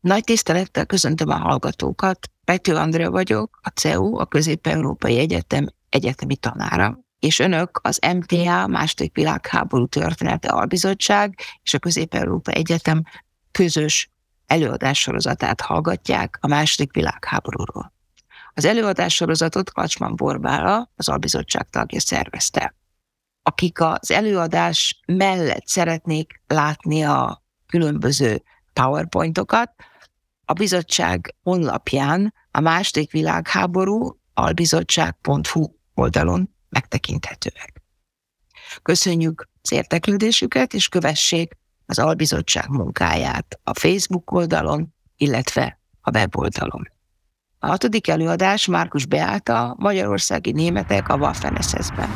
Nagy tisztelettel köszöntöm a hallgatókat. Pető Andrea vagyok, a CEU, a Közép-Európai Egyetem egyetemi tanára, és önök az MTA második világháború története albizottság és a Közép-Európa Egyetem közös előadássorozatát hallgatják a második világháborúról. Az előadássorozatot Kacsman Borbála, az albizottság tagja szervezte. Akik az előadás mellett szeretnék látni a különböző PowerPointokat, a bizottság honlapján a második világháború albizottság.hu oldalon megtekinthetőek. Köszönjük az érteklődésüket, és kövessék az albizottság munkáját a Facebook oldalon, illetve a weboldalon. A hatodik előadás Márkus Beáta, Magyarországi Németek a Waffen-SS-ben.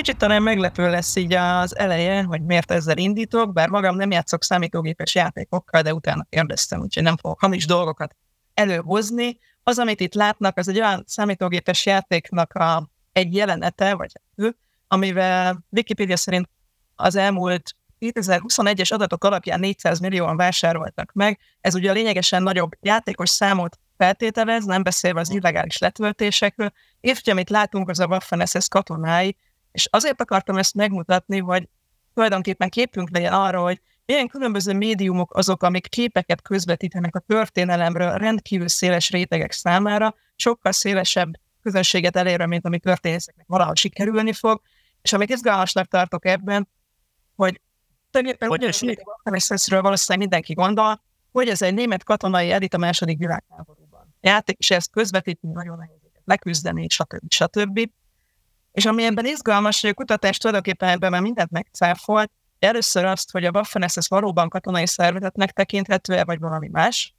Kicsit talán meglepő lesz így az eleje, hogy miért ezzel indítok, bár magam nem játszok számítógépes játékokkal, de utána kérdeztem, úgyhogy nem fogok hamis dolgokat előhozni. Az, amit itt látnak, az egy olyan számítógépes játéknak a, egy jelenete, vagy ő, amivel Wikipedia szerint az elmúlt 2021-es adatok alapján 400 millióan vásároltak meg. Ez ugye a lényegesen nagyobb játékos számot feltételez, nem beszélve az illegális letöltésekről. És amit látunk, az a Waffen SS katonái, és azért akartam ezt megmutatni, hogy tulajdonképpen képünk legyen arra, hogy milyen különböző médiumok azok, amik képeket közvetítenek a történelemről rendkívül széles rétegek számára, sokkal szélesebb közönséget elérve, mint ami történészeknek valahogy sikerülni fog. És amit izgalmasnak tartok ebben, hogy tulajdonképpen valószínűleg mindenki gondol, hogy ez egy német katonai elit a második világháborúban. Játék, és ezt közvetíteni nagyon nehéz leküzdeni, stb. stb. És ami ebben izgalmas, hogy a kutatás tulajdonképpen ebben már mindent megcáfolt, először azt, hogy a Waffen SS valóban katonai szervezetnek tekinthető-e, vagy valami más.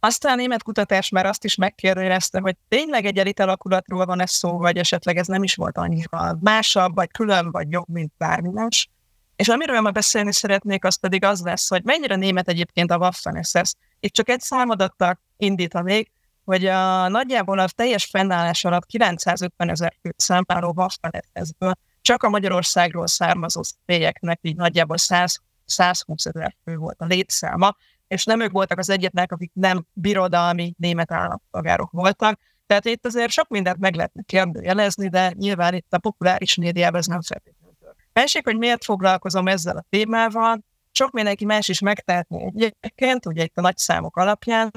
Aztán a német kutatás már azt is megkérdezte, hogy tényleg egy elit van ez szó, vagy esetleg ez nem is volt annyira másabb, vagy külön, vagy jobb, mint bármi más. És amiről ma beszélni szeretnék, az pedig az lesz, hogy mennyire német egyébként a Waffen SS. Itt csak egy számadattal indítanék, hogy a nagyjából a teljes fennállás alatt 950 ezer fő számára Waffen csak a Magyarországról származó személyeknek így nagyjából 100, 120 ezer fő volt a létszáma, és nem ők voltak az egyetlenek, akik nem birodalmi német állampolgárok voltak. Tehát itt azért sok mindent meg lehetne kérdőjelezni, de nyilván itt a populáris médiában ez nem feltétlenül. Másik, hogy miért foglalkozom ezzel a témával, sok mindenki más is megtehetné egyébként, ugye itt a nagy számok alapján,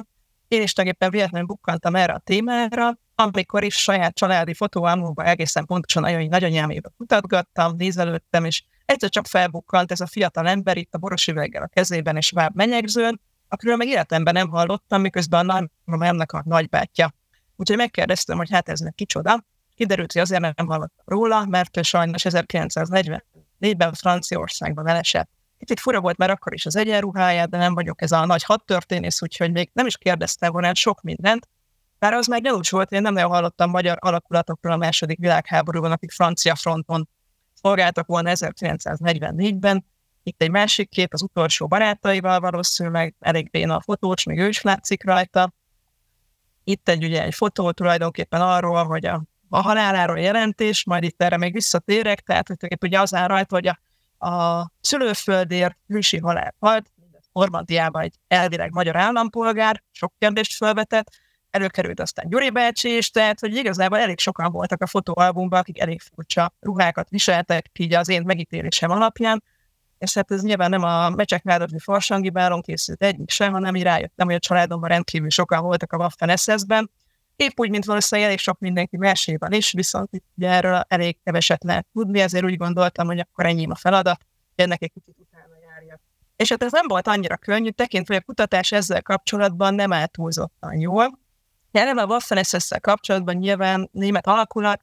én is tulajdonképpen véletlenül bukkantam erre a témára, amikor is saját családi fotóalmomban egészen pontosan nagyon nagyanyámébe mutatgattam, nézelődtem, és egyszer csak felbukkant ez a fiatal ember itt a boros üveggel a kezében és váb menyegzőn, akiről meg életemben nem hallottam, miközben a nagymamámnak a nagybátyja. Úgyhogy megkérdeztem, hogy hát ez kicsoda. Kiderült, hogy azért nem hallottam róla, mert sajnos 1944-ben Franciaországban elesett Kicsit fura volt már akkor is az egyenruhája, de nem vagyok ez a nagy hadtörténész, úgyhogy még nem is kérdeztem volna sok mindent. Bár az meg gyanús volt, én nem nagyon hallottam magyar alakulatokról a második világháborúban, akik francia fronton szolgáltak volna 1944-ben. Itt egy másik kép az utolsó barátaival valószínűleg, elég béna a fotós, még ő is látszik rajta. Itt egy, ugye, egy fotó tulajdonképpen arról, hogy a, a haláláról jelentés, majd itt erre még visszatérek, tehát hogy ugye az áll rajta, hogy a a szülőföldért hűsi halál halt, Normandiában egy elvileg magyar állampolgár, sok kérdést felvetett, előkerült aztán Gyuri bácsi is, tehát hogy igazából elég sokan voltak a fotóalbumban, akik elég furcsa ruhákat viseltek, így az én megítélésem alapján, és hát ez nyilván nem a Mecsek Vádorfi Farsangi báron készült egyik sem, hanem így rájöttem, hogy a családomban rendkívül sokan voltak a Waffen SS-ben, épp úgy, mint valószínűleg elég sok mindenki mesében is, viszont ugye erről elég keveset lehet tudni, ezért úgy gondoltam, hogy akkor ennyi a feladat, ennek egy kicsit utána járja. És hát ez nem volt annyira könnyű, tekintve, hogy a kutatás ezzel kapcsolatban nem állt túlzottan jól. Jelen a Waffen kapcsolatban nyilván német alakulat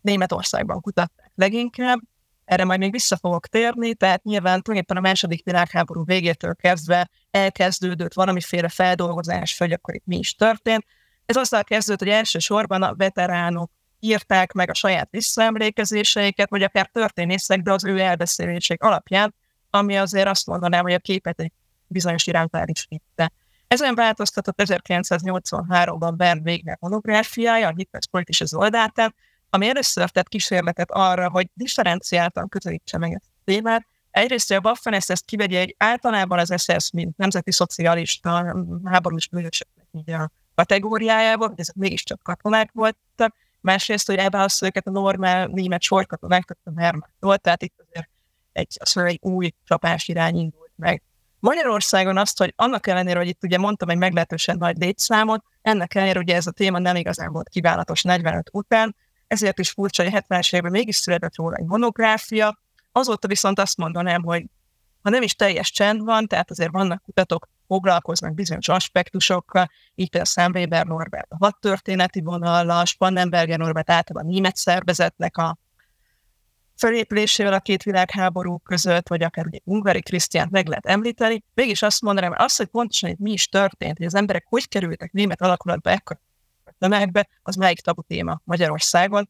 Németországban kutatták leginkább, erre majd még vissza fogok térni, tehát nyilván tulajdonképpen a második világháború végétől kezdve elkezdődött valamiféle feldolgozás, hogy akkor itt mi is történt, ez azzal kezdődött, hogy elsősorban a veteránok írták meg a saját visszaemlékezéseiket, vagy akár történészek, de az ő elbeszélések alapján, ami azért azt mondanám, hogy a képet egy bizonyos irányt elismerte. Ezen változtatott 1983-ban Bernd Wegner monográfiája, a Hitler's Politische Soldaten, ami először tett kísérletet arra, hogy differenciáltan közelítse meg ezt a témát. Egyrészt, hogy a waffen ezt kivegye egy általában az SS, mint nemzeti szocialista háborús bűnösöknek így a kategóriájába, hogy ezek mégiscsak katonák voltak, másrészt, hogy elválasztja őket a normál német sorkatonák, tehát a Wehrmachttól, tehát itt azért egy, az egy új csapás irány indult meg. Magyarországon azt, hogy annak ellenére, hogy itt ugye mondtam egy meglehetősen nagy létszámot, ennek ellenére ugye ez a téma nem igazán volt kívánatos 45 után, ezért is furcsa, hogy a 70-es években mégis született róla egy monográfia. Azóta viszont azt mondanám, hogy ha nem is teljes csend van, tehát azért vannak kutatók, foglalkoznak bizonyos aspektusokkal, így például Sam Weber Norbert a hadtörténeti vonallal, Spannenberger Norbert általában a német szervezetnek a felépülésével a két világháború között, vagy akár ugye Ungari Krisztiánt meg lehet említeni, mégis azt mondanám, hogy az, hogy pontosan hogy mi is történt, hogy az emberek hogy kerültek német alakulatba ekkor tömegbe, az melyik tabu téma Magyarországon.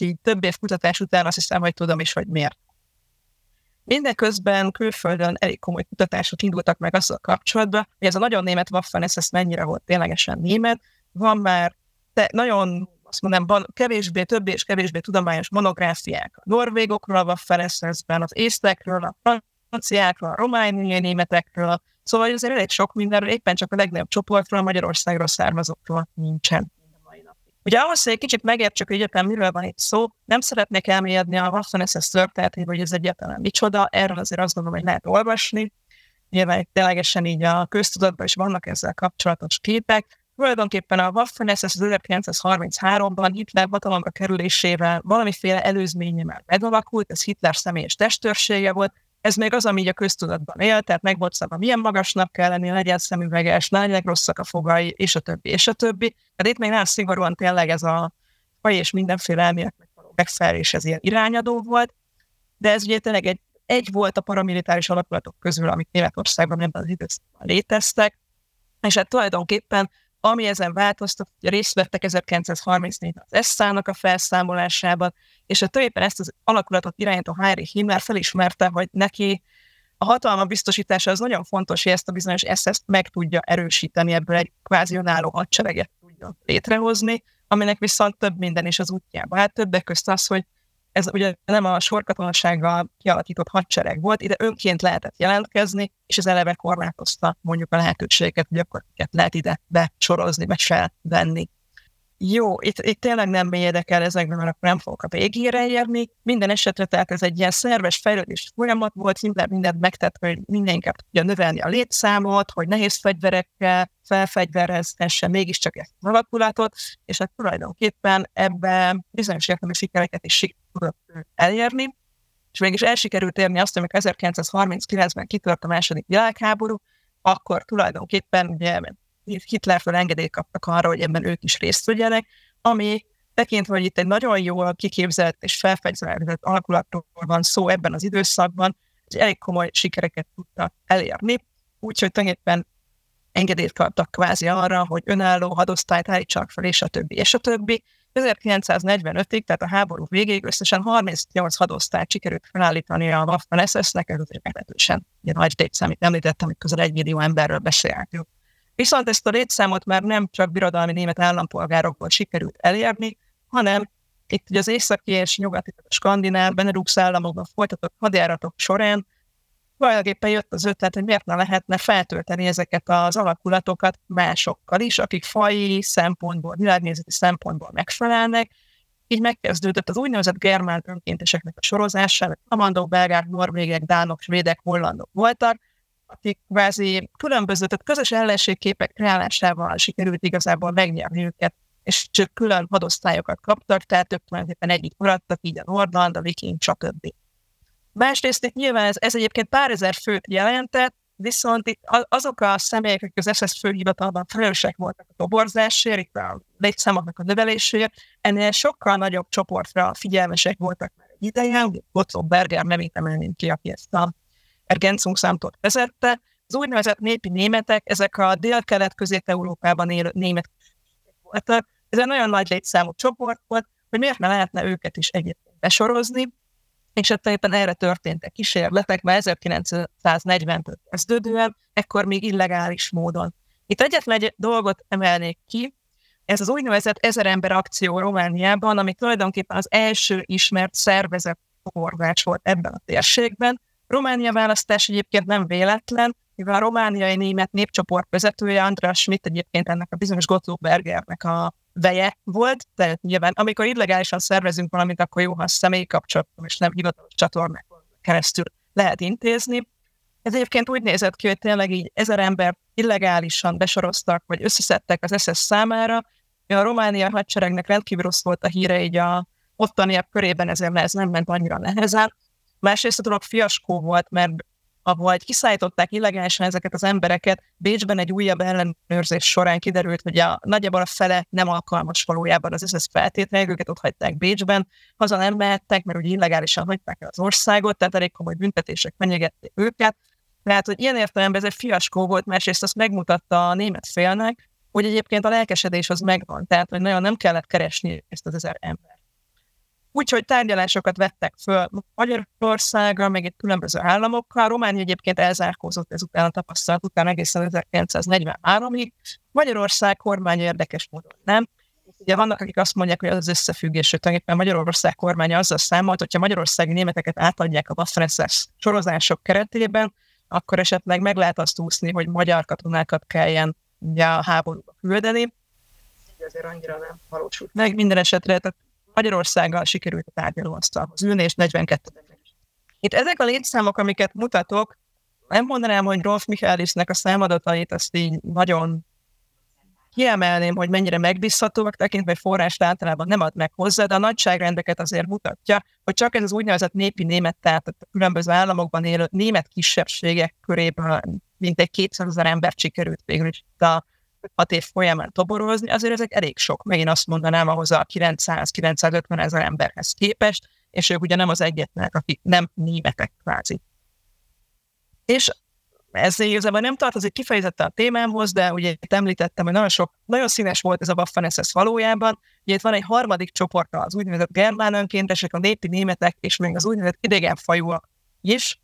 Így több év kutatás után azt hiszem, hogy tudom is, hogy miért. Mindeközben külföldön elég komoly kutatások indultak meg azzal kapcsolatban, hogy ez a nagyon német Waffen SS mennyire volt ténylegesen német. Van már te, nagyon azt mondom, van kevésbé, többé és kevésbé tudományos monográfiák a norvégokról, a Waffen SS-ben, az észtekről, a franciákról, a romániai németekről, szóval azért elég sok mindenről, éppen csak a legnagyobb csoportról, Magyarországról származókról nincsen. Ugye ahhoz, hogy egy kicsit megértsük, hogy egyáltalán miről van itt szó, nem szeretnék elmélyedni a Waffen SS történetét, hogy ez egyáltalán micsoda, erről azért azt gondolom, hogy lehet olvasni. Nyilván ténylegesen így a köztudatban is vannak ezzel kapcsolatos képek. Tulajdonképpen a Waffen SS 1933-ban Hitler hatalomra kerülésével valamiféle előzménye már megalakult, ez Hitler személyes testőrsége volt, ez még az, ami így a köztudatban él, tehát meg volt szabva, milyen magasnak kell lenni, legyen szemüveges, legyenek rosszak a fogai, és a többi, és a többi. Tehát itt még nagyon szigorúan tényleg ez a faj és mindenféle elméletnek való megfelelés ez ilyen irányadó volt, de ez ugye tényleg egy, egy volt a paramilitáris alakulatok közül, amik Németországban ebben az időszakban léteztek, és hát tulajdonképpen ami ezen változtat, hogy részt vettek 1934-ben az ESZÁ-nak a felszámolásában, és a tulajdonképpen ezt az alakulatot irányító Heinrich Himmler felismerte, hogy neki a hatalma biztosítása az nagyon fontos, hogy ezt a bizonyos SS-t meg tudja erősíteni, ebből egy kvázi önálló hadsereget tudja létrehozni, aminek viszont több minden is az útjában. Hát többek közt az, hogy ez ugye nem a sorkatonasággal kialakított hadsereg volt, ide önként lehetett jelentkezni, és ez eleve korlátozta mondjuk a lehetőséget, hogy akkor lehet ide besorozni, be felvenni. Jó, itt, itt tényleg nem mélyedek el ezekben, mert akkor nem fogok a végére érni. Minden esetre tehát ez egy ilyen szerves fejlődés folyamat volt, Himmler mindent megtett, hogy mindenképp tudja növelni a létszámot, hogy nehéz fegyverekkel felfegyverezhesse mégiscsak ezt az alakulatot, és hát tulajdonképpen ebben bizonyos értelmi sikereket is sikerült elérni, és mégis el sikerült érni azt, amikor 1939-ben kitört a második világháború, akkor tulajdonképpen ugye Hitlertől engedélyt kaptak arra, hogy ebben ők is részt vegyenek, ami tekintve, hogy itt egy nagyon jól kiképzett és felfegyverzett alakulatról van szó ebben az időszakban, hogy elég komoly sikereket tudtak elérni, úgyhogy tulajdonképpen engedélyt kaptak kvázi arra, hogy önálló hadosztályt állítsanak fel, és a többi, és a többi. 1945-ig, tehát a háború végéig összesen 38 hadosztályt sikerült felállítani a Waffen SS-nek, ez azért meglehetősen ilyen nagy létszám, amit említettem, hogy közel egy millió emberről beszélhetünk. Viszont ezt a létszámot már nem csak birodalmi német állampolgárokból sikerült elérni, hanem itt ugye az északi és nyugati, a skandináv, Benelux államokban folytatott hadjáratok során tulajdonképpen jött az ötlet, hogy miért ne lehetne feltölteni ezeket az alakulatokat másokkal is, akik fai szempontból, világnézeti szempontból megfelelnek. Így megkezdődött az úgynevezett germán önkénteseknek a sorozása, amandók, belgák, norvégek, dánok, svédek, hollandok voltak, akik kvázi különböző, tehát közös ellenségképek kreálásával sikerült igazából megnyerni őket, és csak külön hadosztályokat kaptak, tehát ők tulajdonképpen egyik maradtak, így a Nordland, a Viking, stb. Másrészt itt nyilván ez, ez egyébként pár ezer főt jelentett, viszont azok a személyek, akik az SS főhivatalban felelősek voltak a toborzásért, itt a létszámoknak a növeléséért, ennél sokkal nagyobb csoportra figyelmesek voltak már egy ideje, Gottlob Berger nevét emelném ki, aki ezt a Ergänzungssamtot vezette. Az úgynevezett népi németek, ezek a dél-kelet-közép-európában élő németek voltak. Ez egy nagyon nagy létszámú csoport volt, hogy miért ne lehetne őket is egyébként besorozni, és ott éppen erre történtek kísérletek, mert 1940-től kezdődően, ekkor még illegális módon Itt egyetlen egy dolgot emelnék ki, ez az úgynevezett ezer ember akció Romániában, ami tulajdonképpen az első ismert szervezet forrás volt ebben a térségben. Románia választás egyébként nem véletlen, mivel a romániai német népcsoport vezetője András Schmidt egyébként ennek a bizonyos Gottlob Bergernek a veje volt, de nyilván amikor illegálisan szervezünk valamit, akkor jó, ha személyi kapcsolatom és nem hivatalos csatornák keresztül lehet intézni. Ez egyébként úgy nézett ki, hogy tényleg így ezer ember illegálisan besoroztak, vagy összeszedtek az SS számára. A románia hadseregnek rendkívül rossz volt a híre így a ottaniak körében, ezért ez nem ment annyira nehezen. Másrészt a dolog fiaskó volt, mert ahol kiszállították illegálisan ezeket az embereket, Bécsben egy újabb ellenőrzés során kiderült, hogy a, nagyjából a fele nem alkalmas valójában az SS feltétlenül, őket ott hagyták Bécsben, haza nem mehettek, mert ugye illegálisan hagyták el az országot, tehát elég komoly büntetések fenyegették őket. Tehát, hogy ilyen értelemben ez egy fiaskó volt, másrészt azt megmutatta a német félnek, hogy egyébként a lelkesedés az megvan, tehát hogy nagyon nem kellett keresni ezt az ezer ember. Úgyhogy tárgyalásokat vettek föl Magyarországra, meg egy különböző államokkal. Románia egyébként elzárkózott ezután a tapasztalat után egészen 1943-ig. Magyarország kormánya érdekes módon nem. Ugye vannak, akik azt mondják, hogy az az összefüggés, hogy tulajdonképpen Magyarország kormánya azzal számolt, hogyha magyarországi németeket átadják a waffen sorozások keretében, akkor esetleg meg lehet azt úszni, hogy magyar katonákat kelljen ugye a háborúba küldeni. Ezért annyira nem valósult meg. Minden esetre tehát Magyarországgal sikerült a tárgyalóasztalhoz ülni, és 42 Itt ezek a létszámok, amiket mutatok, nem mondanám, hogy Rolf Michaelisnek a számadatait azt így nagyon kiemelném, hogy mennyire megbízhatóak, tekintve, forrást általában nem ad meg hozzá, de a nagyságrendeket azért mutatja, hogy csak ez az úgynevezett népi német, tehát a különböző államokban élő német kisebbségek körében mintegy 200 ezer embert sikerült végül is a hat év folyamán toborozni, azért ezek elég sok. Megint azt mondanám ahhoz a 900-950 ezer emberhez képest, és ők ugye nem az egyetlenek, akik nem németek kvázi. És ez igazából nem tartozik kifejezetten a témámhoz, de ugye itt említettem, hogy nagyon sok, nagyon színes volt ez a Waffen SS valójában. Ugye itt van egy harmadik csoport, az úgynevezett germán önkéntesek, a népi németek, és még az úgynevezett idegenfajúak is,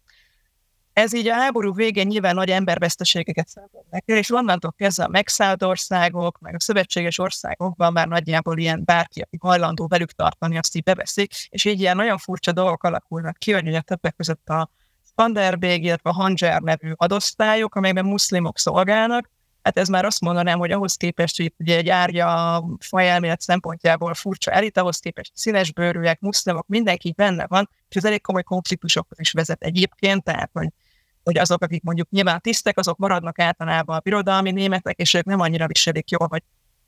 ez így a háború végén nyilván nagy emberveszteségeket szenvednek el, és onnantól kezdve a megszállt országok, meg a szövetséges országokban már nagyjából ilyen bárki, aki hajlandó velük tartani, azt így beveszik, és így ilyen nagyon furcsa dolgok alakulnak ki, hogy ugye többek között a Spanderbég, illetve a Hanzsár nevű adosztályok, amelyben muszlimok szolgálnak, hát ez már azt mondanám, hogy ahhoz képest, hogy ugye egy árja fajelmélet szempontjából furcsa elit, ahhoz képest színesbőrűek, muszlimok, mindenki benne van, és ez elég komoly konfliktusokhoz is vezet egyébként, tehát hogy hogy azok, akik mondjuk nyilván tisztek, azok maradnak általában a birodalmi németek, és ők nem annyira viselik jól, hogy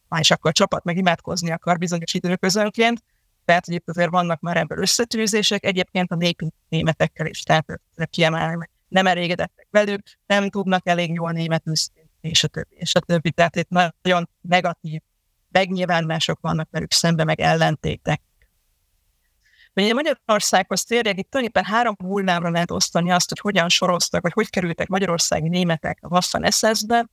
már is akkor a csapat meg imádkozni akar bizonyos időközönként, tehát hogy itt azért vannak már ebből összetűzések, egyébként a népi németekkel is, tehát kiemelni, nem elégedettek velük, nem tudnak elég jól németül, és a többi, és a többi. Tehát itt nagyon negatív megnyilvánulások vannak velük szembe, meg ellentétek. Ugye Magyarországhoz térjek, itt tulajdonképpen három hullámra lehet osztani azt, hogy hogyan soroztak, vagy hogy kerültek magyarországi németek a Waffen SS-be.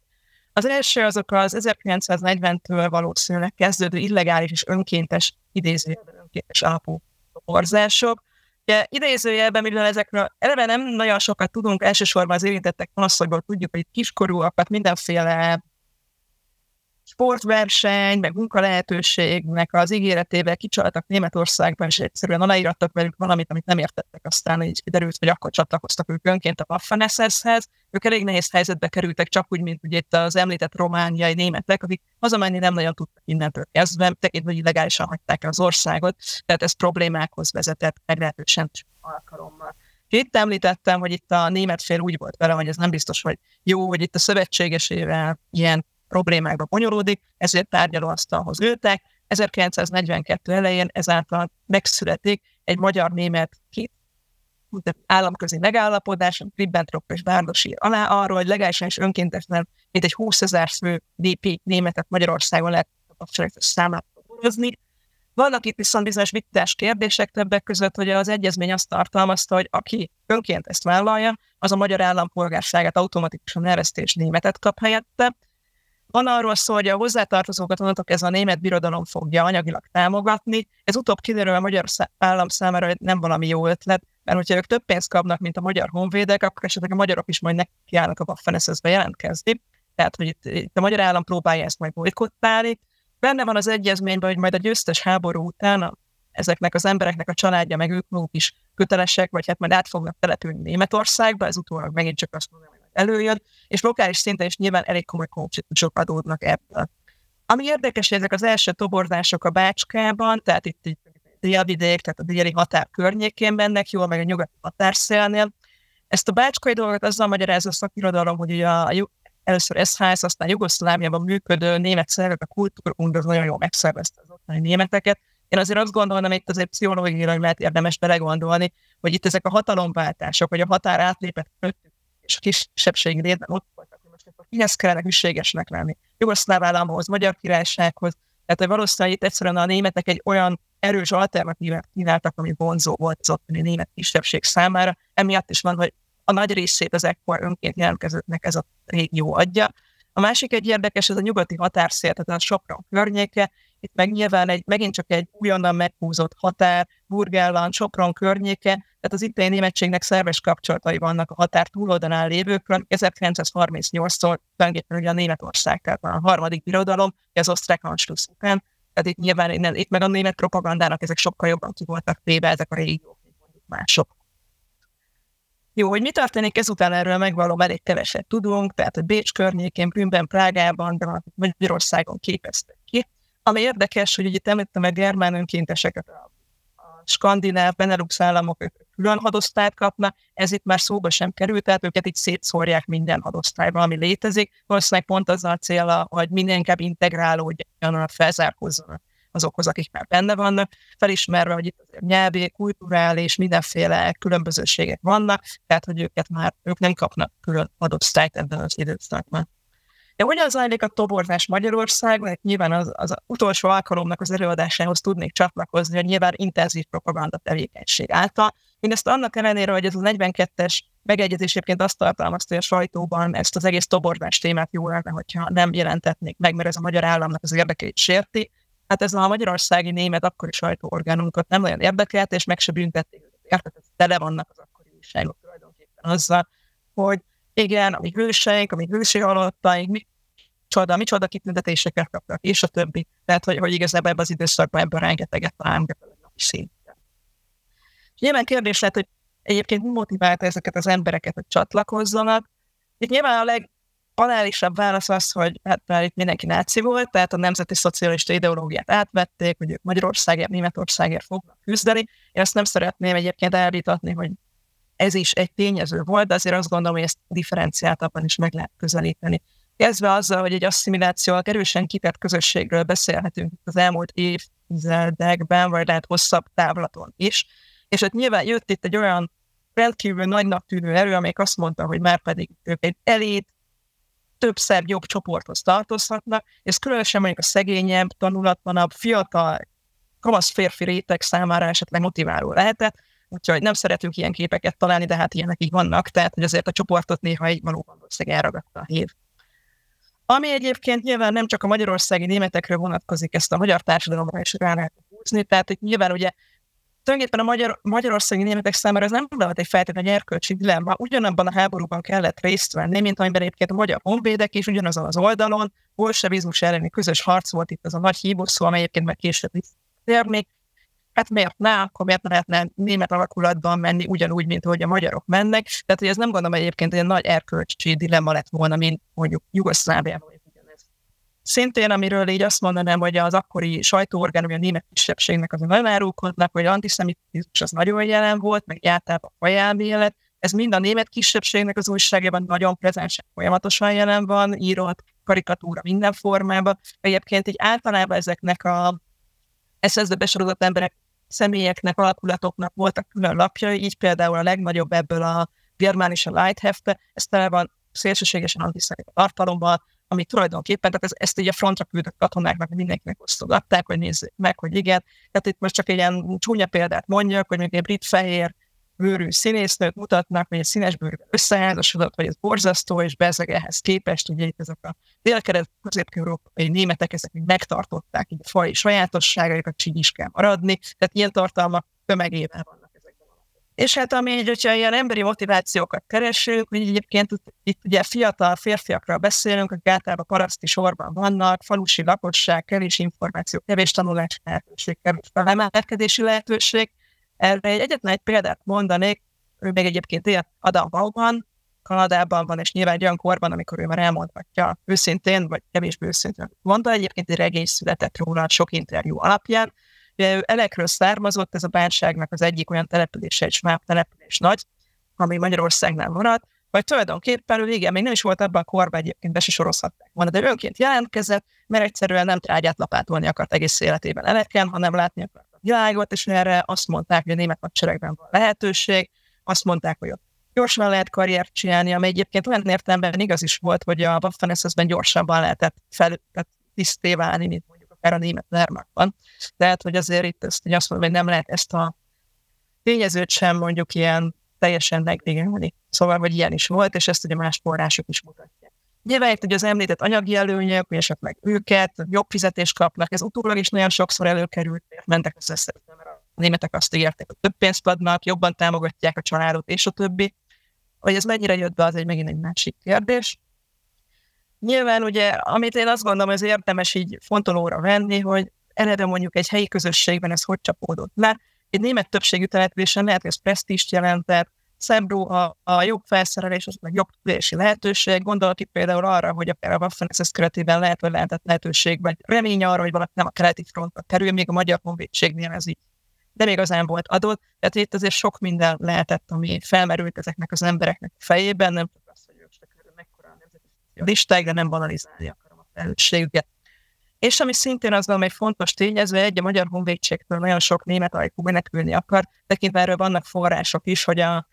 Az első azok az 1940-től valószínűleg kezdődő illegális és önkéntes, idézőjelben önkéntes alapú borzások. Ugye idézőjelben, mivel ezekről eleve nem nagyon sokat tudunk, elsősorban az érintettek panaszokból tudjuk, hogy kiskorúakat mindenféle sportverseny, meg munkalehetőségnek az ígéretével kicsaltak Németországban, és egyszerűen aláírattak velük valamit, amit nem értettek, aztán így kiderült, hogy akkor csatlakoztak ők önként a waffen Ők elég nehéz helyzetbe kerültek, csak úgy, mint ugye itt az említett romániai németek, akik hazamenni nem nagyon tudtak innentől kezdve, tekintve, hogy illegálisan hagyták az országot, tehát ez problémákhoz vezetett meglehetősen alkalommal. Itt említettem, hogy itt a német fél úgy volt vele, hogy ez nem biztos, hogy jó, hogy itt a szövetségesével ilyen problémákba bonyolódik, ezért tárgyalóasztalhoz ültek. 1942 elején ezáltal megszületik egy magyar-német két államközi megállapodás, Ribbentrop és Bárdos ír alá arról, hogy legálisan és önkéntesen mint egy 20 ezer fő DP németet Magyarországon lehet a számát borozni. Vannak itt viszont bizonyos vitás kérdések többek között, hogy az egyezmény azt tartalmazta, hogy aki önként ezt vállalja, az a magyar állampolgárságát automatikusan elvesztés németet kap helyette, van arról szó, hogy a hozzátartozókat onnantól ez a német birodalom fogja anyagilag támogatni. Ez utóbb kiderül a magyar állam számára, hogy nem valami jó ötlet, mert hogyha ők több pénzt kapnak, mint a magyar honvédek, akkor esetleg a magyarok is majd nekiállnak a waffen jelentkezni. tehát hogy itt, itt a magyar állam próbálja ezt majd bolykottálni. Benne van az egyezményben, hogy majd a győztes háború után a, ezeknek az embereknek a családja, meg ők maguk is kötelesek, vagy hát majd át fognak települni Németországba, ez utólag megint csak azt mondom, előjön, és lokális szinten is nyilván elég komoly konfliktusok adódnak ebből. Ami érdekes, ezek az első toborzások a Bácskában, tehát itt, itt délvidék, tehát a déli határ környékén mennek, jól meg a nyugati határszélnél. Ezt a bácskai dolgot azzal magyarázza a szakirodalom, hogy ugye a, a, először SHS, aztán Jugoszláviában működő német szervek, a kultúrkund az nagyon jól megszervezte az ottani németeket. Én azért azt gondolom, hogy itt azért pszichológiailag lehet érdemes belegondolni, hogy itt ezek a hatalomváltások, vagy a határ átlépett és a kisebbségi létben ott voltak, hogy most akkor kihez kellene hűségesnek lenni. Jugoszláv államhoz, Magyar Királysághoz, tehát hogy valószínűleg itt egyszerűen a németek egy olyan erős alternatívát kínáltak, ami vonzó volt az ottani német kisebbség számára. Emiatt is van, hogy a nagy részét az ekkor önként jelentkezőknek ez a régió adja. A másik egy érdekes, ez a nyugati határszél, tehát a Sopron környéke. Itt meg nyilván egy, megint csak egy újonnan meghúzott határ, Burgelland, Sopron környéke, tehát az itteni németségnek szerves kapcsolatai vannak a határ túloldalán lévőkről. 1938-tól tulajdonképpen ugye a Németország, tehát a harmadik birodalom, az osztrák Anschluss után, tehát itt nyilván itt meg a német propagandának ezek sokkal jobban ki voltak téve ezek a régiók, mint mondjuk mások. Jó, hogy mi történik ezután erről megvalóan elég keveset tudunk, tehát a Bécs környékén, Brünnben, Prágában, de Magyarországon képeztek. Ami érdekes, hogy itt említettem meg germán önkénteseket, a, a skandináv, Benelux államok külön hadosztályt kapnak, ez itt már szóba sem került, tehát őket itt szétszórják minden hadosztályba, ami létezik. Valószínűleg pont az a célja, hogy minél inkább integrálódjanak, felzárkózzanak azokhoz, akik már benne vannak, felismerve, hogy itt nyelvi, kulturális, mindenféle különbözőségek vannak, tehát hogy őket már, ők nem kapnak külön adott sztájt ebben az időszakban. De hogyan zajlik a toborzás Magyarországon? Hát nyilván az, az utolsó alkalomnak az előadásához tudnék csatlakozni, hogy nyilván intenzív propaganda tevékenység által. Mindezt annak ellenére, hogy ez a 42-es megegyezés egyébként azt tartalmazta, hogy a sajtóban ezt az egész toborzás témát jó lenne, hogyha nem jelentetnék meg, mert ez a magyar államnak az érdekeit sérti hát ez a magyarországi német akkori sajtóorgánunkat nem nagyon érdekelt, és meg se büntették. Érted? Tele vannak az akkori újságok tulajdonképpen azzal, hogy igen, a mi hőseink, a mi hősi halottaink, mi csoda, micsoda kitüntetéseket kaptak, és a többi. Tehát, hogy, hogy igazából ebben az időszakban ebből rengeteget találunk a szinten. Nyilván kérdés lehet, hogy egyébként mi motiválta ezeket az embereket, hogy csatlakozzanak. Itt nyilván a leg, banálisabb válasz az, hogy hát már itt mindenki náci volt, tehát a nemzeti szocialista ideológiát átvették, hogy ők Magyarországért, Németországért fognak küzdeni. Én ezt nem szeretném egyébként elvitatni, hogy ez is egy tényező volt, de azért azt gondolom, hogy ezt differenciáltabban is meg lehet közelíteni. Kezdve azzal, hogy egy asszimilációval erősen kitett közösségről beszélhetünk az elmúlt évtizedekben, vagy lehet hosszabb távlaton is. És ott nyilván jött itt egy olyan rendkívül nagynak tűnő erő, amelyik azt mondta, hogy már pedig ők egy elit, több szebb, jobb csoporthoz tartozhatnak, és különösen mondjuk a szegényebb, tanulatlanabb, fiatal, kamasz férfi réteg számára esetleg motiváló lehetett, úgyhogy nem szeretünk ilyen képeket találni, de hát ilyenek így vannak, tehát hogy azért a csoportot néha egy valóban valószínűleg elragadta a hív. Ami egyébként nyilván nem csak a magyarországi németekre vonatkozik, ezt a magyar társadalomra is rá lehet húzni, tehát itt nyilván ugye tulajdonképpen a magyar, magyarországi németek számára ez nem lehet egy feltétlenül erkölcsi dilemma. Ugyanabban a háborúban kellett részt venni, mint amiben egyébként a magyar honvédek is ugyanazon az oldalon, bolsevizmus elleni közös harc volt itt az a nagy híbosszó, amely egyébként meg később térni. Hát miért ne, akkor miért ne lehetne német alakulatban menni ugyanúgy, mint ahogy a magyarok mennek. Tehát, hogy ez nem gondolom egyébként egy nagy erkölcsi dilemma lett volna, mint mondjuk Jugoszláviában Szintén, amiről így azt mondanám, hogy az akkori sajtóorgánum, a német kisebbségnek az nagyon árulkodnak, hogy antiszemitizmus az nagyon jelen volt, meg általában a fajelmélet. Ez mind a német kisebbségnek az újságában nagyon prezens, folyamatosan jelen van, írott karikatúra minden formában. Egyébként így általában ezeknek a eszezbe besorozott emberek, személyeknek, alakulatoknak voltak külön lapjai, így például a legnagyobb ebből a Germanische Leithefte, ez tele van szélsőségesen antiszemita tartalommal, ami tulajdonképpen, tehát ez, ezt így a frontra küldött katonáknak mindenkinek osztogatták, hogy nézzék meg, hogy igen. Tehát itt most csak ilyen csúnya példát mondjak, hogy még egy brit fehér bőrű színésznőt mutatnak, vagy egy színes bőrűvel összeházasodott, vagy ez borzasztó, és bezeg ehhez képest, ugye itt ezek a délkelet közép-európai németek, ezek még megtartották így a fai sajátosságaikat, így is kell maradni, tehát ilyen tartalmak tömegével vannak ezekben a És hát ami így, hogyha ilyen emberi motivációkat keresünk, hogy egyébként itt ugye fiatal férfiakról beszélünk, akik általában paraszti sorban vannak, falusi lakosság, kevés információ, kevés tanulási lehetőség, kevés felemelkedési lehetőség. Erre egy egyetlen egy példát mondanék, ő még egyébként élt Adam Bauman, Kanadában van, és nyilván egy olyan korban, amikor ő már elmondhatja őszintén, vagy kevésbé őszintén mondta, egyébként egy regény született róla sok interjú alapján, Ugye ő elekről származott, ez a bánságnak az egyik olyan települése, egy sváb település nagy, ami Magyarországnál maradt, vagy tulajdonképpen ő igen, még nem is volt abban a korban egyébként be se sorozhatták volna, de önként jelentkezett, mert egyszerűen nem trágyát lapátolni akart egész életében eleken, hanem látni akart világot, és erre azt mondták, hogy a német hadseregben van lehetőség, azt mondták, hogy ott gyorsan lehet karriert csinálni, ami egyébként olyan értelemben igaz is volt, hogy a Waffen-SS-ben gyorsabban lehetett fel, tehát tiszté válni, mint akár a német Wehrmachtban. Tehát, hogy azért itt ezt, hogy azt mondom, hogy nem lehet ezt a tényezőt sem mondjuk ilyen teljesen megvégelni. Szóval, hogy ilyen is volt, és ezt ugye más források is mutatják. Nyilván itt az említett anyagi előnyök, hogy esetleg őket jobb fizetést kapnak, ez utólag is nagyon sokszor előkerült, mentek az összevetve, mert a németek azt ígérték, hogy több pénzt adnak, jobban támogatják a családot, és a többi. Hogy ez mennyire jött be, az egy megint egy másik kérdés. Nyilván ugye, amit én azt gondolom, ez érdemes így fontolóra venni, hogy eleve mondjuk egy helyi közösségben ez hogy csapódott le. Egy német többségű településen lehet, hogy ez presztíst jelentett, szebb a, a jobb felszerelés, az meg jobb tudási lehetőség. Gondolok itt például arra, hogy akár a waffen SS keretében lehet, hogy lehetett lehetőség, vagy remény arra, hogy valaki nem a keleti frontra kerül, még a magyar honvédségnél ez így nem volt adott. Tehát itt azért sok minden lehetett, ami felmerült ezeknek az embereknek a fejében, nem csak az, hogy ők se kerül mekkora a nemzeti listáig, de nem banalizálni akarom a felelősségüket. És ami szintén az valami fontos tényező, egy a Magyar Honvédségtől nagyon sok német ajkú menekülni akar, tekintve erről vannak források is, hogy a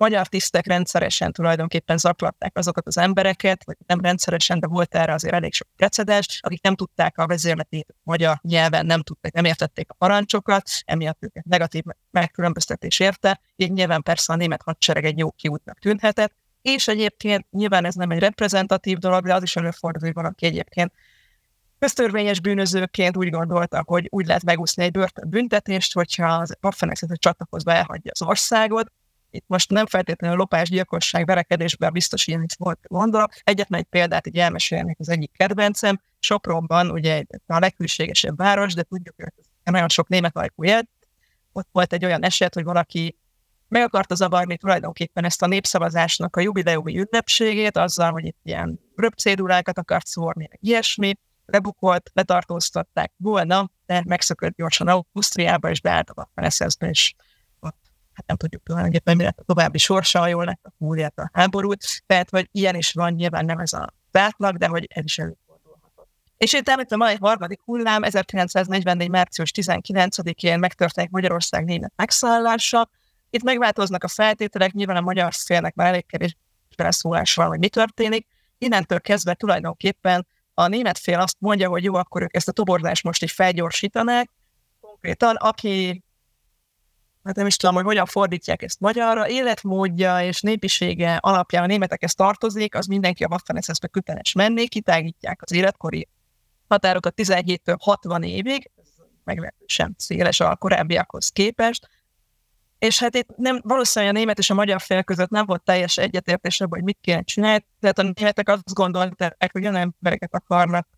magyar tisztek rendszeresen tulajdonképpen zaklatták azokat az embereket, vagy nem rendszeresen, de volt erre azért elég sok precedens, akik nem tudták a vezérletét magyar nyelven, nem tudták, nem értették a parancsokat, emiatt őket negatív megkülönböztetés érte, így nyilván persze a német hadsereg egy jó kiútnak tűnhetett, és egyébként nyilván ez nem egy reprezentatív dolog, de az is előfordul, hogy valaki egyébként köztörvényes bűnözőként úgy gondolta, hogy úgy lehet megúszni egy börtönbüntetést, hogyha az Waffen-hez csatlakozva elhagyja az országot. Itt most nem feltétlenül lopás, gyilkosság, verekedésben biztos ilyen is volt gondolok. Egyetlen egy példát így elmesélnék az egyik kedvencem. Sopronban ugye a legkülségesebb város, de tudjuk, hogy nagyon sok német ajkú. Ott volt egy olyan eset, hogy valaki meg akarta zavarni tulajdonképpen ezt a népszavazásnak a jubileumi ünnepségét, azzal, hogy itt ilyen röpcédulákat akart szórni, meg ilyesmi, lebukott, letartóztatták volna, de megszökött gyorsan Ausztriába, és beállt a és hát nem tudjuk tulajdonképpen, mi lett a további sorsa, jól lett a múlját a háborút, tehát, hogy ilyen is van, nyilván nem ez a bátlag, de hogy ez is. És itt említem, egy harmadik hullám, 1944. március 19-én megtörténik Magyarország német megszállása, itt megváltoznak a feltételek, nyilván a magyar félnek már elég kevés beleszólás van, hogy mi történik. Innentől kezdve tulajdonképpen a német fél azt mondja, hogy jó, akkor ők ezt a toborzást most így felgyorsítanák. Konkrétan, aki, hát nem is tudom, hogy hogyan fordítják ezt magyarra, életmódja és népisége alapján a németekhez tartozik, az mindenki a waffen be köteles menni, kitágítják az életkori határokat 17-től 60 évig, ez meglehetősen széles a korábbiakhoz képest, és hát itt nem, valószínűleg a német és a magyar fél között nem volt teljes egyetértés abban, hogy mit kéne csinálni, tehát a németek azt gondolták, hogy olyan embereket akarnak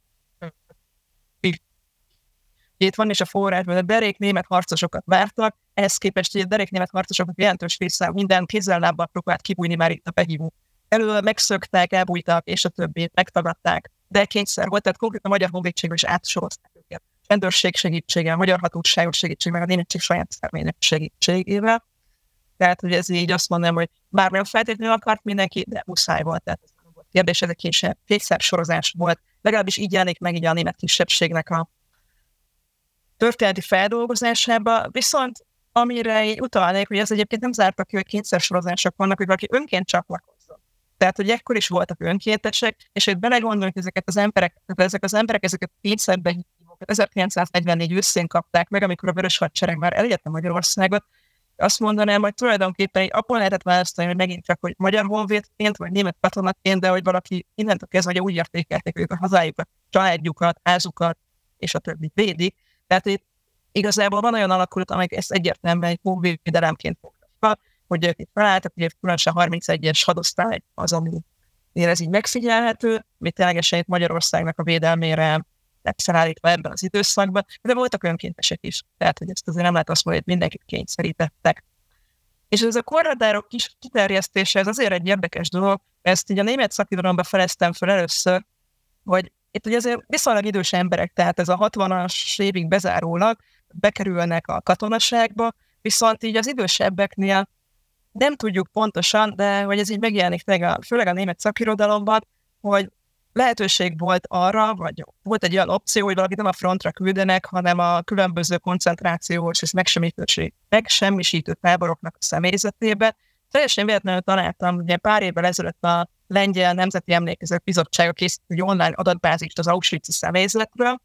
itt van is a forrásban, a derék német harcosokat vártak, ehhez képest, hogy a derék német harcosoknak jelentős része minden kézzel lábbal próbált kibújni már itt a behívó. Elől megszöktek, elbújtak, és a többi megtagadták, de kényszer volt, tehát konkrétan a magyar honvédségről is átsorozták őket rendőrség segítsége, a magyar hatóságok segítségével, a németség saját szervények segítségével. Tehát, hogy ez így azt mondom, hogy bár nem feltétlenül akart mindenki, de muszáj volt. Tehát ez nem volt kérdés, ez egy kényszer sorozás volt. Legalábbis így jelenik meg így a német kisebbségnek a történeti feldolgozásába, viszont amire így utalnék, hogy ez egyébként nem zártak ki, hogy kényszer sorozások vannak, hogy valaki önként csatlakozzon. Tehát, hogy ekkor is voltak önkéntesek, és hogy belegondolunk ezeket az emberek, ezek az emberek ezeket kényszerbe 1944 őszén kapták meg, amikor a Vörös Hadsereg már elérte Magyarországot, azt mondanám, hogy tulajdonképpen abból lehetett választani, hogy megint csak, hogy magyar honvédként, vagy német katonaként, de hogy valaki innentől kezdve, hogy úgy értékelték ők a hazájukat, családjukat, házukat, és a többi védik. Tehát itt igazából van olyan alakulat, amely ezt egyértelműen egy honvédelemként fogta sorozatba, hogy ők itt felálltak, ugye különösen 31-es hadosztály az, ami ez így megfigyelhető, mi ténylegesen itt Magyarországnak a védelmére felállítva ebben az időszakban, de voltak önkéntesek is. Tehát, hogy ezt azért nem lehet azt mondani, hogy mindenkit kényszerítettek. És ez a korradárok kis kiterjesztése, ez azért egy érdekes dolog, ezt így a német szakirodalomban feleztem fel először, hogy itt ugye azért viszonylag idős emberek, tehát ez a 60-as évig bezárólag bekerülnek a katonaságba, viszont így az idősebbeknél nem tudjuk pontosan, de hogy ez így megjelenik a, főleg a német szakirodalomban, hogy lehetőség volt arra, vagy volt egy olyan opció, hogy valakit nem a frontra küldenek, hanem a különböző koncentrációs és megsemmisítő táboroknak a személyzetébe. Teljesen véletlenül találtam, ugye pár évvel ezelőtt a Lengyel Nemzeti Emlékezet Bizottsága készít egy online adatbázist az Auschwitz személyzetről,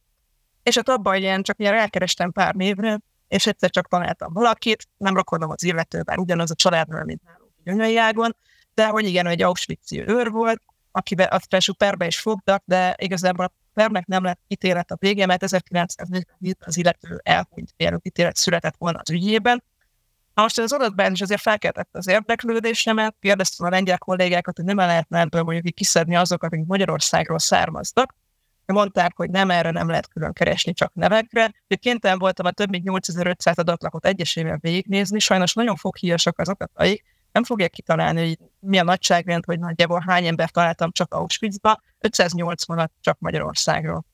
és hát abban ilyen csak ilyen elkerestem pár névre, és egyszer csak találtam valakit, nem rakodom az illetőben, ugyanaz a családról, mint nálunk Gyönyöi ágon, de hogy igen, egy auschwitz őr volt, akiben azt perbe is fogtak, de igazából a pernek nem lett ítélet a vége, mert 1947 az illető elhunyt, mielőtt ítélet született volna az ügyében. Na most az adatban is azért felkeltette az érdeklődésemet, kérdeztem a lengyel kollégákat, hogy nem lehetne ebből mondjuk kiszedni azokat, akik Magyarországról származtak, mondták, hogy nem erre nem lehet külön keresni, csak nevekre. Úgyhogy kénytelen voltam a több mint 8500 adatlapot egyesével végignézni, sajnos nagyon foghíjasak az adataik, nem fogják kitalálni, hogy mi a nagyságrend, hogy nagyjából hány ember találtam csak Auschwitzba, 580-at csak Magyarországról.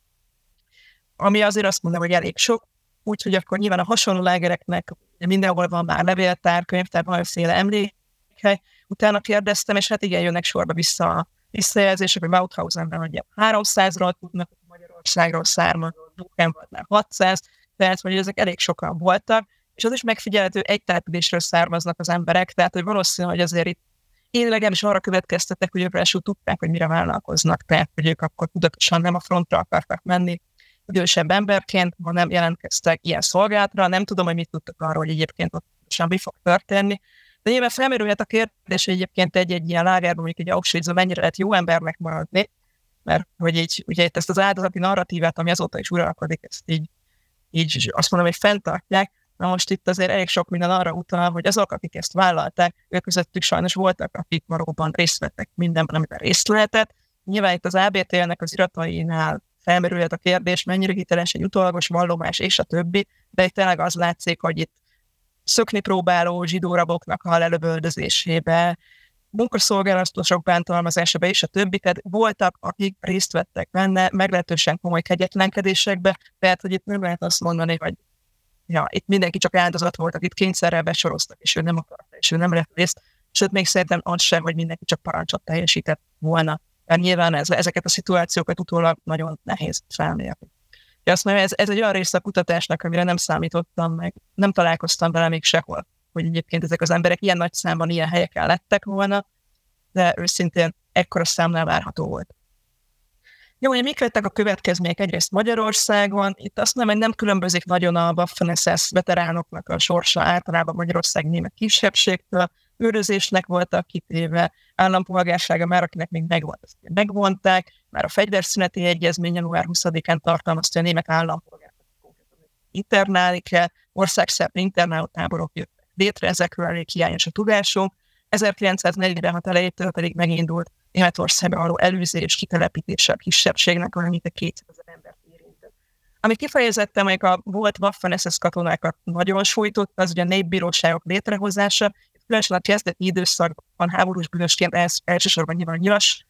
Ami azért azt mondom, hogy elég sok, úgyhogy akkor nyilván a hasonló lágereknek mindenhol van már levéltár, könyvtár, valamiféle emlékhely. Utána kérdeztem, és hát igen, jönnek sorba vissza a visszajelzések, hogy Mauthausenben ugye 300-ról tudnak, Magyarországról származó, Buchenwaldnál 600, tehát hogy ezek elég sokan voltak, és az is megfigyelhető, egy településről származnak az emberek, tehát hogy valószínű, hogy azért itt én legalábbis arra következtetek, hogy ők tudták, hogy mire vállalkoznak, tehát hogy ők akkor tudatosan nem a frontra akartak menni, idősebb emberként, hanem jelentkeztek ilyen szolgálatra, nem tudom, hogy mit tudtak arról, hogy egyébként ott mi fog történni, de nyilván felmerülhet a kérdés, hogy egyébként egy-egy ilyen lágerben, mondjuk egy auschwitz mennyire lehet jó embernek maradni, mert hogy így, ugye itt ezt az áldozati narratívát, ami azóta is uralkodik, ezt így, így azt mondom, hogy fenntartják, Na most itt azért elég sok minden arra utal, hogy azok, akik ezt vállalták, ők közöttük sajnos voltak, akik valóban részt vettek mindenben, amiben részt lehetett. Nyilván itt az ABT-nek az iratainál felmerülhet a kérdés, mennyire hiteles egy utolagos vallomás, és a többi, de itt tényleg az látszik, hogy itt szökni próbáló zsidóraboknak a lelövöldözésébe, munkaszolgálatosok bántalmazásába és a többi, tehát voltak, akik részt vettek benne, meglehetősen komoly kegyetlenkedésekbe, tehát hogy itt nem lehet azt mondani, hogy ja, itt mindenki csak áldozat volt, akit kényszerrel besoroztak, és ő nem akarta, és ő nem lett részt, sőt, még szerintem az sem, hogy mindenki csak parancsot teljesített volna. Mert nyilván ez, ezeket a szituációkat utólag nagyon nehéz felmérni. Ja, azt mondom, ez, ez egy olyan része a kutatásnak, amire nem számítottam meg, nem találkoztam vele még sehol, hogy egyébként ezek az emberek ilyen nagy számban ilyen helyeken lettek volna, de őszintén ekkora számnál várható volt. Jó, hogy mik lettek a következmények egyrészt Magyarországon, itt azt mondom, hogy nem különbözik nagyon a waffen veteránoknak a sorsa általában Magyarország német kisebbségtől, őrözésnek voltak kitéve, állampolgársága már, akinek még megvolt, azt megvonták, már a fegyverszüneti egyezmény január 20-án tartalmazta a német állampolgárokat internálni kell, országszerte internáló táborok jöttek létre, ezekről elég hiányos a tudásunk. 1946 elejétől pedig megindult Németországban való előzés, kitelepítése a kisebbségnek, valamint a 200 ezer ember érintett. Ami kifejezetten még a volt Waffen SS katonákat nagyon sújtott, az ugye a népbíróságok létrehozása, különösen a kezdeti időszakban háborús bűnösként els, elsősorban nyilván nyilas,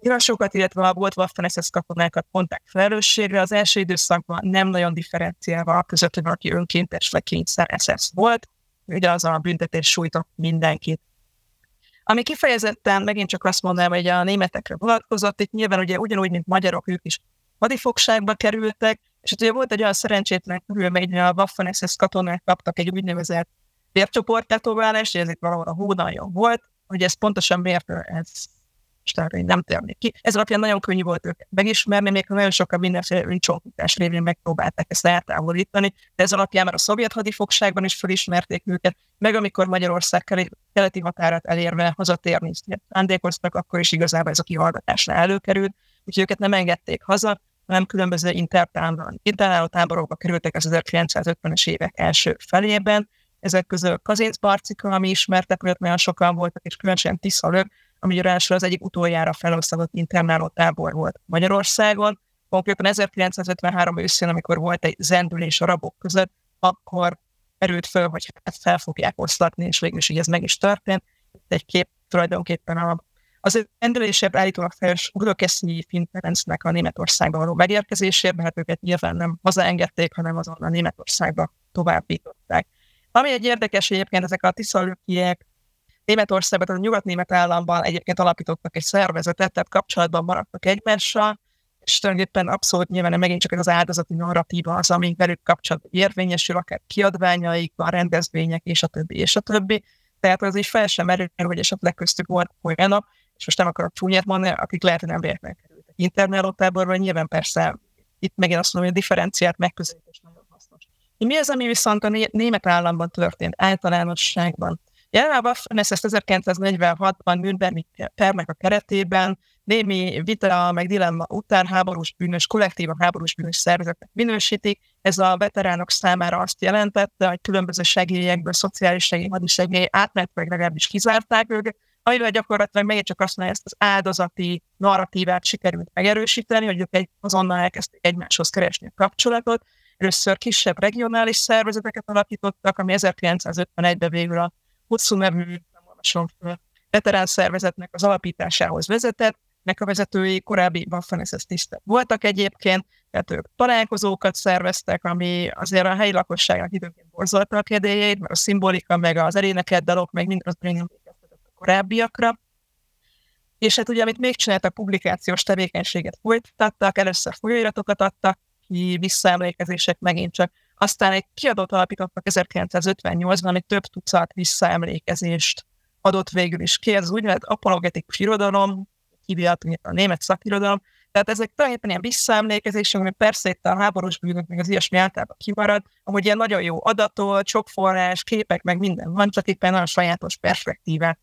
nyilasokat, illetve a volt Waffen SS katonákat mondták felelősségre. Az első időszakban nem nagyon differenciálva a között, hogy valaki önkéntes vagy kényszer SS volt. Ugye az a büntetés sújtott mindenkit. Ami kifejezetten megint csak azt mondanám, hogy a németekre vonatkozott, itt nyilván ugye ugyanúgy, mint magyarok, ők is hadifogságba kerültek, és ugye volt egy olyan szerencsétlen körülmény, a Waffen SS katonák kaptak egy úgynevezett tércsoporttetoválást, ez itt valahol a hónaljon volt, hogy ez pontosan miért ez én nem térnék ki. Ez alapján nagyon könnyű volt őket megismerni, még nagyon sokan mindenféle csonkítás révén megpróbálták ezt eltávolítani, de ez alapján már a szovjet hadifogságban is felismerték őket, meg amikor Magyarország keleti határát elérve hazatérni szándékoztak, akkor is igazából ez a kihallgatásnál előkerült, úgyhogy őket nem engedték haza, hanem különböző internáló táborokba kerültek az 1950-es évek első felében, ezek közül Kazinc Barcika, ami ismertek, mert olyan sokan voltak, és különösen Tiszalök, ami ráadásul az egyik utoljára felosztott internáló tábor volt Magyarországon. Konkrétan 1953 őszén, amikor volt egy zendülés a rabok között, akkor erőt föl, hogy ezt fel fogják oszlatni, és végül is így ez meg is történt. Egy kép tulajdonképpen a, az rendelésebb állítólag feles Grökeszi Finn Ferencnek a Németországba való megérkezésében, hát őket nyilván nem hazaengedték, hanem azon a Németországba továbbították. Ami egy érdekes egyébként, ezek a tiszalőkiek Németországban, tehát a nyugat-német államban egyébként alapítottak egy szervezetet, tehát kapcsolatban maradtak egymással, és tulajdonképpen abszolút nyilván megint csak ez az áldozati narratíva az, ami velük kapcsolatban érvényesül, akár kiadványaik, a rendezvények, és a többi, és a többi. Tehát az is fel sem merül, hogy esetleg köztük volt olyanok, és most nem akarok csúnyát mondani, akik lehet, hogy nem véletlenül kerültek internálótáborban, nyilván persze itt megint azt mondom, hogy a differenciált megközelítés nagyon. Mi az, ami viszont a német államban történt általánosságban? Jelenleg a ezt 1946-ban Nürnbergi pernek a keretében némi vita meg dilemma után háborús bűnös, kollektívan háborús bűnös szervezetnek minősítik. Ez a veteránok számára azt jelentette, hogy különböző segélyekből, szociális segély, hadisegély átmenetleg legalábbis kizárták őket, amivel gyakorlatilag megint csak azt mondja, ezt az áldozati narratívát sikerült megerősíteni, hogy ők egy, azonnal elkezdték egymáshoz keresni a kapcsolatot. Először kisebb regionális szervezeteket alapítottak, ami 1951-ben végül a hosszú nevű, nem olvasom fel, veterán szervezetnek az alapításához vezetett, nek a vezetői korábbi waffen tisztek voltak egyébként, tehát ők találkozókat szerveztek, ami azért a helyi lakosságnak időnként borzolta a kedélyeit, mert a szimbolika, meg az eréneket, dalok, meg mind az emlékeztetett a korábbiakra. És hát ugye, amit még csináltak, publikációs tevékenységet folytattak, először folyóiratokat adtak visszaemlékezések megint csak. Aztán egy kiadót alapítottak 1958-ban, ami több tucat visszaemlékezést adott végül is ki, ez úgynevezett apologetikus irodalom, hívják a német szakirodalom, tehát ezek tulajdonképpen ilyen visszaemlékezések, ami persze itt a háborús bűnök, meg az ilyesmi általában kimarad, amúgy ilyen nagyon jó adatot, sok forrás, képek, meg minden van, csak éppen nagyon sajátos perspektívát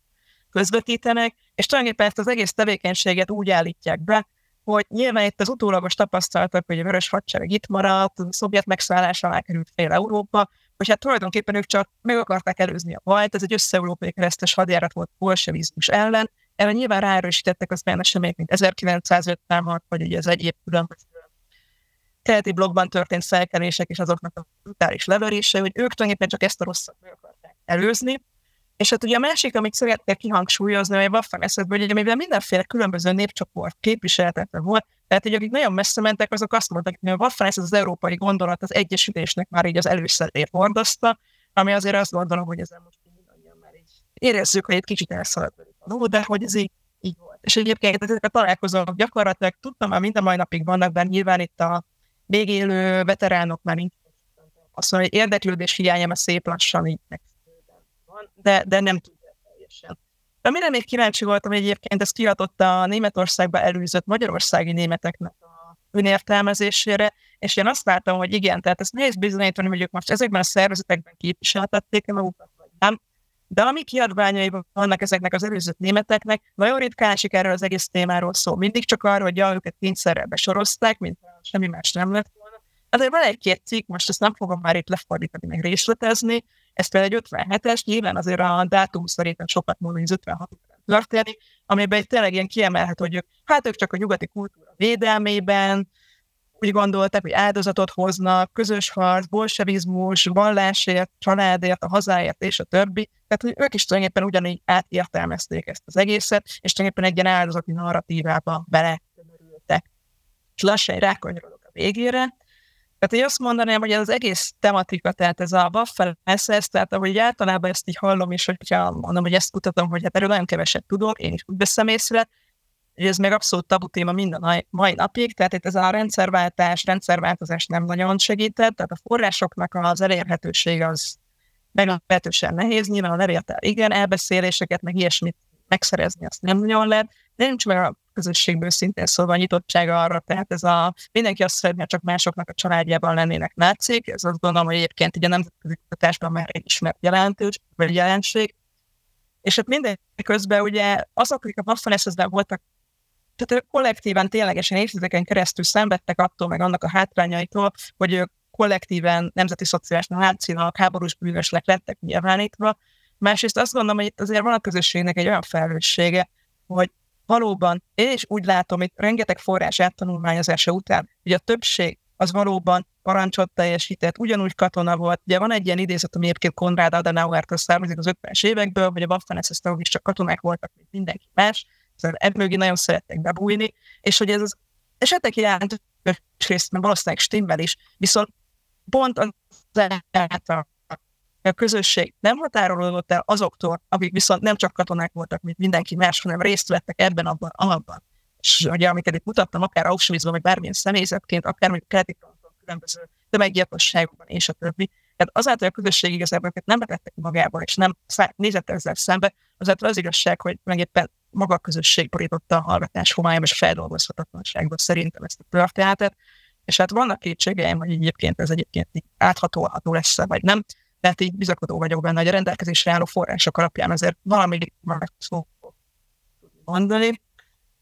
közvetítenek, és tulajdonképpen ezt az egész tevékenységet úgy állítják be, hogy nyilván itt az utólagos tapasztalatok, hogy a Vörös Hadsereg itt maradt, a szovjet megszállás alá került fél Európa, hogy hát tulajdonképpen ők csak meg akarták előzni a bajt, ez egy össze-európai keresztes hadjárat volt bolsevizmus ellen, erre nyilván ráerősítettek az benne események, mint 1956, vagy ugye az egyéb különböző keleti blogban történt felkelések és azoknak a brutális leverése, hogy ők tulajdonképpen csak ezt a rosszat meg akarták előzni, és hát ugye a másik, amit szeretnék kihangsúlyozni, hogy Waffen eszedből, hogy mivel mindenféle különböző népcsoport képviseletetve volt, tehát hogy akik nagyon messze mentek, azok azt mondták, hogy a Waffen ez az európai gondolat az egyesülésnek már így az előszerét hordozta, ami azért azt gondolom, hogy ezen most mindannyian már így érezzük, hogy egy kicsit elszaladt a de hogy ez így, így volt. És egyébként ezek a találkozók gyakorlatilag tudtam, már mind a mai napig vannak, de nyilván itt a még élő veteránok már nincs. Azt mondom, hogy érdeklődés hiánya, mert szép lassan így meg van, de, de nem tudja teljesen. Amire még kíváncsi voltam, hogy egyébként ez kiadott a Németországba előzött magyarországi németeknek a önértelmezésére, és én azt láttam, hogy igen, tehát ezt nehéz bizonyítani, hogy ők most ezekben a szervezetekben képviseltették magukat, vagy nem, de ami kiadványaiban vannak ezeknek az előzött németeknek, nagyon ritkán esik erről az egész témáról szó. Mindig csak arról, hogy ja, őket kényszerrel besorozták, mint semmi más nem lett volna. Azért van egy-két cikk, most ezt nem fogom már itt lefordítani, meg részletezni, ez például egy 57-es, nyilván azért a dátum szerintem sokat múlva, az 56 történik, amiben tényleg ilyen kiemelhető, hogy ők, hát ők csak a nyugati kultúra védelmében, úgy gondolták, hogy áldozatot hoznak, közös harc, bolsevizmus, vallásért, családért, a hazáért és a többi. Tehát, hogy ők is tulajdonképpen ugyanígy átértelmezték ezt az egészet, és tulajdonképpen egy ilyen áldozati narratívába beletömörültek. És lassan rákanyarodok a végére. Tehát én azt mondanám, hogy ez az egész tematika, tehát ez a Waffel SS, tehát ahogy általában ezt így hallom, és hogyha mondom, hogy ezt kutatom, hogy hát erről nagyon keveset tudok, én is úgy veszem észre, hogy ez még abszolút tabu téma minden a mai napig, tehát itt ez a rendszerváltás, rendszerváltozás nem nagyon segített, tehát a forrásoknak az elérhetőség az meglehetősen nehéz, nyilván a levéltel igen, elbeszéléseket, meg ilyesmit megszerezni, azt nem nagyon lehet, de nincs meg a közösségből szintén szólva nyitottsága arra, tehát ez a mindenki azt szeretné, csak másoknak a családjában lennének nácik, ez azt gondolom, hogy egyébként így a nemzetközi kutatásban már egy ismert jelentős, vagy jelenség, és hát minden közben ugye azok, akik a waffen voltak, tehát ők kollektíven ténylegesen évtizedeken keresztül szenvedtek attól, meg annak a hátrányaitól, hogy ők kollektíven nemzeti szociális nácinak, háborús bűnösnek lettek nyilvánítva. Másrészt azt gondolom, hogy itt azért van a közösségnek egy olyan felelőssége, hogy valóban, én is úgy látom, hogy rengeteg forrás áttanulmányozása után, hogy a többség az valóban parancsot teljesített, ugyanúgy katona volt. Ugye van egy ilyen idézet, ami egyébként Konrad Adenauer-től származik az 50-es évekből, hogy a waffen ss is csak katonák voltak, mint mindenki más, szóval ebből nagyon szerettek bebújni, és hogy ez az esetek jelentős részben valószínűleg stimmel is, viszont pont az által a közösség nem határolódott el azoktól, akik viszont nem csak katonák voltak, mint mindenki más, hanem részt vettek ebben, abban, abban. És ugye, amiket itt mutattam, akár Auschwitzban, vagy bármilyen személyzetként, akár mondjuk keleti különböző tömeggyilkosságokban, és a többi. Tehát azáltal, hogy a közösség igazából őket nem vetettek magából, és nem nézett ezzel szembe, azáltal az igazság, hogy meg éppen maga a közösség borította a hallgatás homályom és feldolgozhatatlanságban szerintem ezt a történetet. És hát vannak kétségeim, hogy egyébként ez egyébként áthatolható lesz vagy nem tehát így bizakodó vagyok benne, hogy a rendelkezésre álló források alapján azért valami meg szó mondani.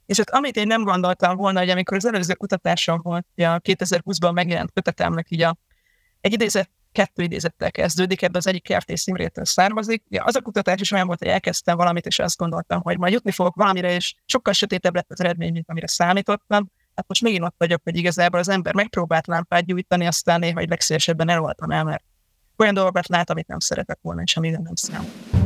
És hát amit én nem gondoltam volna, hogy amikor az előző kutatásom volt, a 2020-ban megjelent kötetemnek így a, egy idézet, kettő idézettel kezdődik, ebben az egyik Kertész Imrétől származik. Ja, az a kutatás is olyan volt, hogy elkezdtem valamit, és azt gondoltam, hogy majd jutni fogok valamire, és sokkal sötétebb lett az eredmény, mint amire számítottam. Hát most megint ott vagyok, hogy igazából az ember megpróbált lámpát gyújtani, aztán néha egy legszélesebben eloltam el, mert olyan dolgokat lát, amit nem szeretek volna, és amire nem számít.